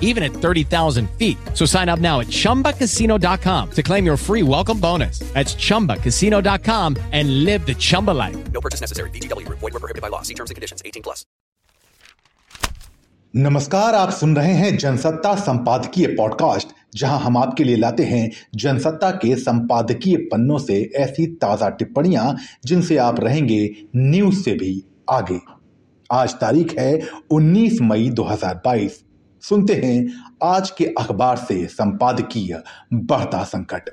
even at 30,000 feet. So sign up now at chumbacasino.com to claim your free welcome bonus. That's chumbacasino.com and live the Chumba life. No purchase necessary. Group. Void were prohibited by law. See terms and conditions. 18 plus. नमस्कार आप सुन रहे हैं जनसत्ता संपादकीय podcast जहाँ हम आपके लिए लाते हैं जनसत्ता के संपादकीय पन्नों से ऐसी ताज़ा टिप्पणियाँ जिनसे आप रहेंगे न्यूज़ से भी आगे आज तारीख है 19 मई 2022 सुनते हैं आज के अखबार से संपादकीय बढ़ता संकट।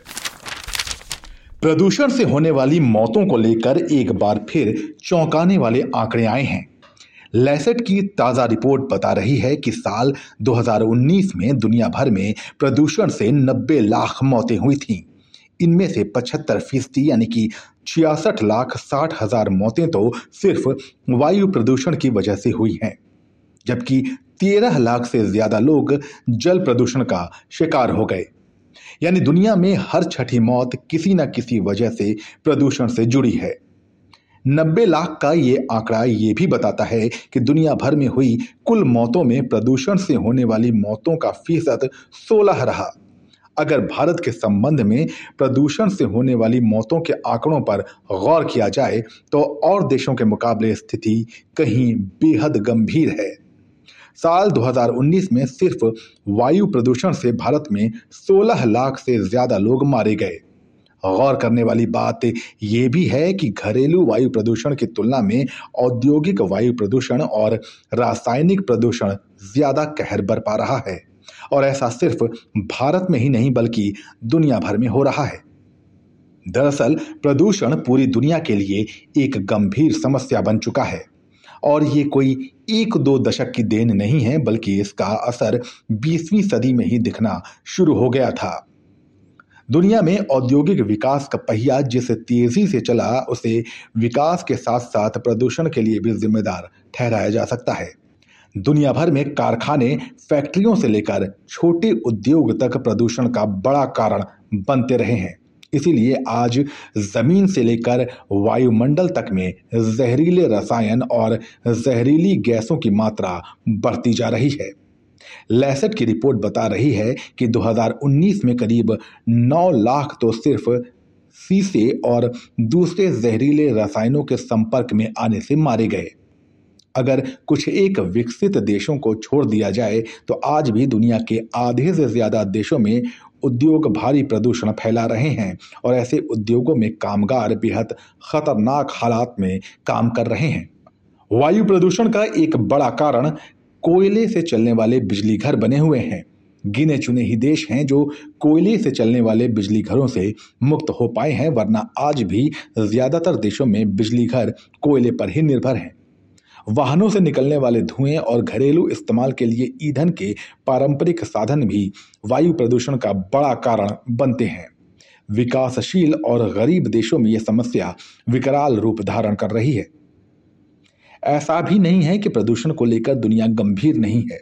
प्रदूषण से होने वाली मौतों को लेकर एक बार फिर चौंकाने वाले आंकड़े आए हैं। लैसेट की ताज़ा रिपोर्ट बता रही है कि साल 2019 में दुनिया भर में प्रदूषण से 90 लाख मौतें हुई थीं। इनमें से 75 फ़ीसदी यानी कि छियासठ लाख साठ हज़ार मौतें तो सिर्फ़ वायु प्रदूषण की वजह से हुई हैं। जबकि तेरह लाख से ज़्यादा लोग जल प्रदूषण का शिकार हो गए। यानी दुनिया में हर छठी मौत किसी न किसी वजह से प्रदूषण से जुड़ी है। नब्बे लाख का ये आंकड़ा ये भी बताता है कि दुनिया भर में हुई कुल मौतों में प्रदूषण से होने वाली मौतों का फ़ीसद सोलह रहा। अगर भारत के संबंध में प्रदूषण से होने वाली मौतों के आंकड़ों पर गौर किया जाए तो और देशों के मुकाबले स्थिति कहीं बेहद गंभीर है। साल 2019 में सिर्फ़ वायु प्रदूषण से भारत में 16 लाख से ज़्यादा लोग मारे गए। गौर करने वाली बात यह भी है कि घरेलू वायु प्रदूषण की तुलना में औद्योगिक वायु प्रदूषण और रासायनिक प्रदूषण ज़्यादा कहर बरपा रहा है। और ऐसा सिर्फ़ भारत में ही नहीं, बल्कि दुनिया भर में हो रहा है। दरअसल, प्रदूषण पूरी दुनिया के लिए एक गंभीर समस्या बन चुका है। और ये कोई एक दो दशक की देन नहीं है, बल्कि इसका असर बीसवीं सदी में ही दिखना शुरू हो गया था। दुनिया में औद्योगिक विकास का पहिया जिस तेज़ी से चला, उसे विकास के साथ साथ प्रदूषण के लिए भी जिम्मेदार ठहराया जा सकता है। दुनिया भर में कारखाने फैक्ट्रियों से लेकर छोटे उद्योग तक प्रदूषण का बड़ा कारण बनते रहे हैं। इसीलिए आज ज़मीन से लेकर वायुमंडल तक में जहरीले रसायन और जहरीली गैसों की मात्रा बढ़ती जा रही है। लैसेट की रिपोर्ट बता रही है कि 2019 में करीब 9 लाख तो सिर्फ़ शीशे और दूसरे जहरीले रसायनों के संपर्क में आने से मारे गए। अगर कुछ एक विकसित देशों को छोड़ दिया जाए तो आज भी दुनिया के आधे से ज़्यादा देशों में उद्योग भारी प्रदूषण फैला रहे हैं और ऐसे उद्योगों में कामगार बेहद खतरनाक हालात में काम कर रहे हैं। वायु प्रदूषण का एक बड़ा कारण कोयले से चलने वाले बिजली घर बने हुए हैं। गिने चुने ही देश हैं जो कोयले से चलने वाले बिजली घरों से मुक्त हो पाए हैं, वरना आज भी ज़्यादातर देशों में बिजली घर कोयले पर ही निर्भर हैं। वाहनों से निकलने वाले धुएँ और घरेलू इस्तेमाल के लिए ईंधन के पारंपरिक साधन भी वायु प्रदूषण का बड़ा कारण बनते हैं। विकासशील और गरीब देशों में यह समस्या विकराल रूप धारण कर रही है। ऐसा भी नहीं है कि प्रदूषण को लेकर दुनिया गंभीर नहीं है।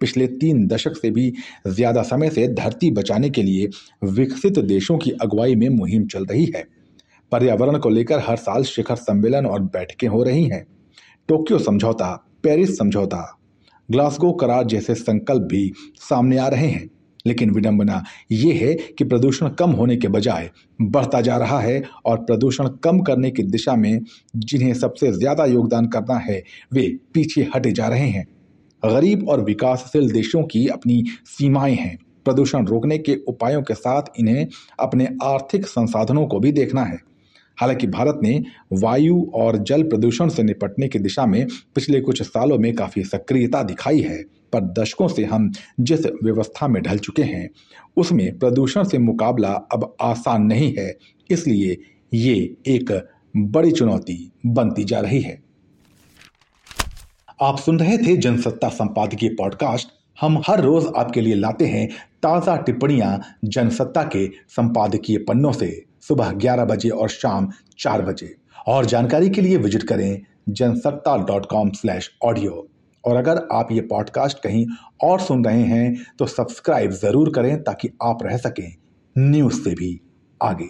पिछले तीन दशक से भी ज़्यादा समय से धरती बचाने के लिए विकसित देशों की अगुवाई में मुहिम चल रही है। पर्यावरण को लेकर हर साल शिखर सम्मेलन और बैठकें हो रही हैं। टोक्यो समझौता, पेरिस समझौता, ग्लासगो करार जैसे संकल्प भी सामने आ रहे हैं। लेकिन विडंबना ये है कि प्रदूषण कम होने के बजाय बढ़ता जा रहा है और प्रदूषण कम करने की दिशा में जिन्हें सबसे ज़्यादा योगदान करना है, वे पीछे हटे जा रहे हैं। गरीब और विकासशील देशों की अपनी सीमाएँ हैं। प्रदूषण रोकने के उपायों के साथ इन्हें अपने आर्थिक संसाधनों को भी देखना है। हालाँकि भारत ने वायु और जल प्रदूषण से निपटने की दिशा में पिछले कुछ सालों में काफ़ी सक्रियता दिखाई है, पर दशकों से हम जिस व्यवस्था में ढल चुके हैं, उसमें प्रदूषण से मुकाबला अब आसान नहीं है, इसलिए ये एक बड़ी चुनौती बनती जा रही है। आप सुन रहे थे जनसत्ता संपादकीय पॉडकास्ट। हम हर रोज आपके लिए लाते हैं ताज़ा टिप्पणियाँ जनसत्ता के संपादकीय पन्नों से। सुबह 11 बजे और शाम चार बजे। और जानकारी के लिए विज़िट करें Jansatta dot com slash audio और अगर आप ये पॉडकास्ट कहीं और सुन रहे हैं तो सब्सक्राइब ज़रूर करें ताकि आप रह सकें। न्यूज़ से भी आगे।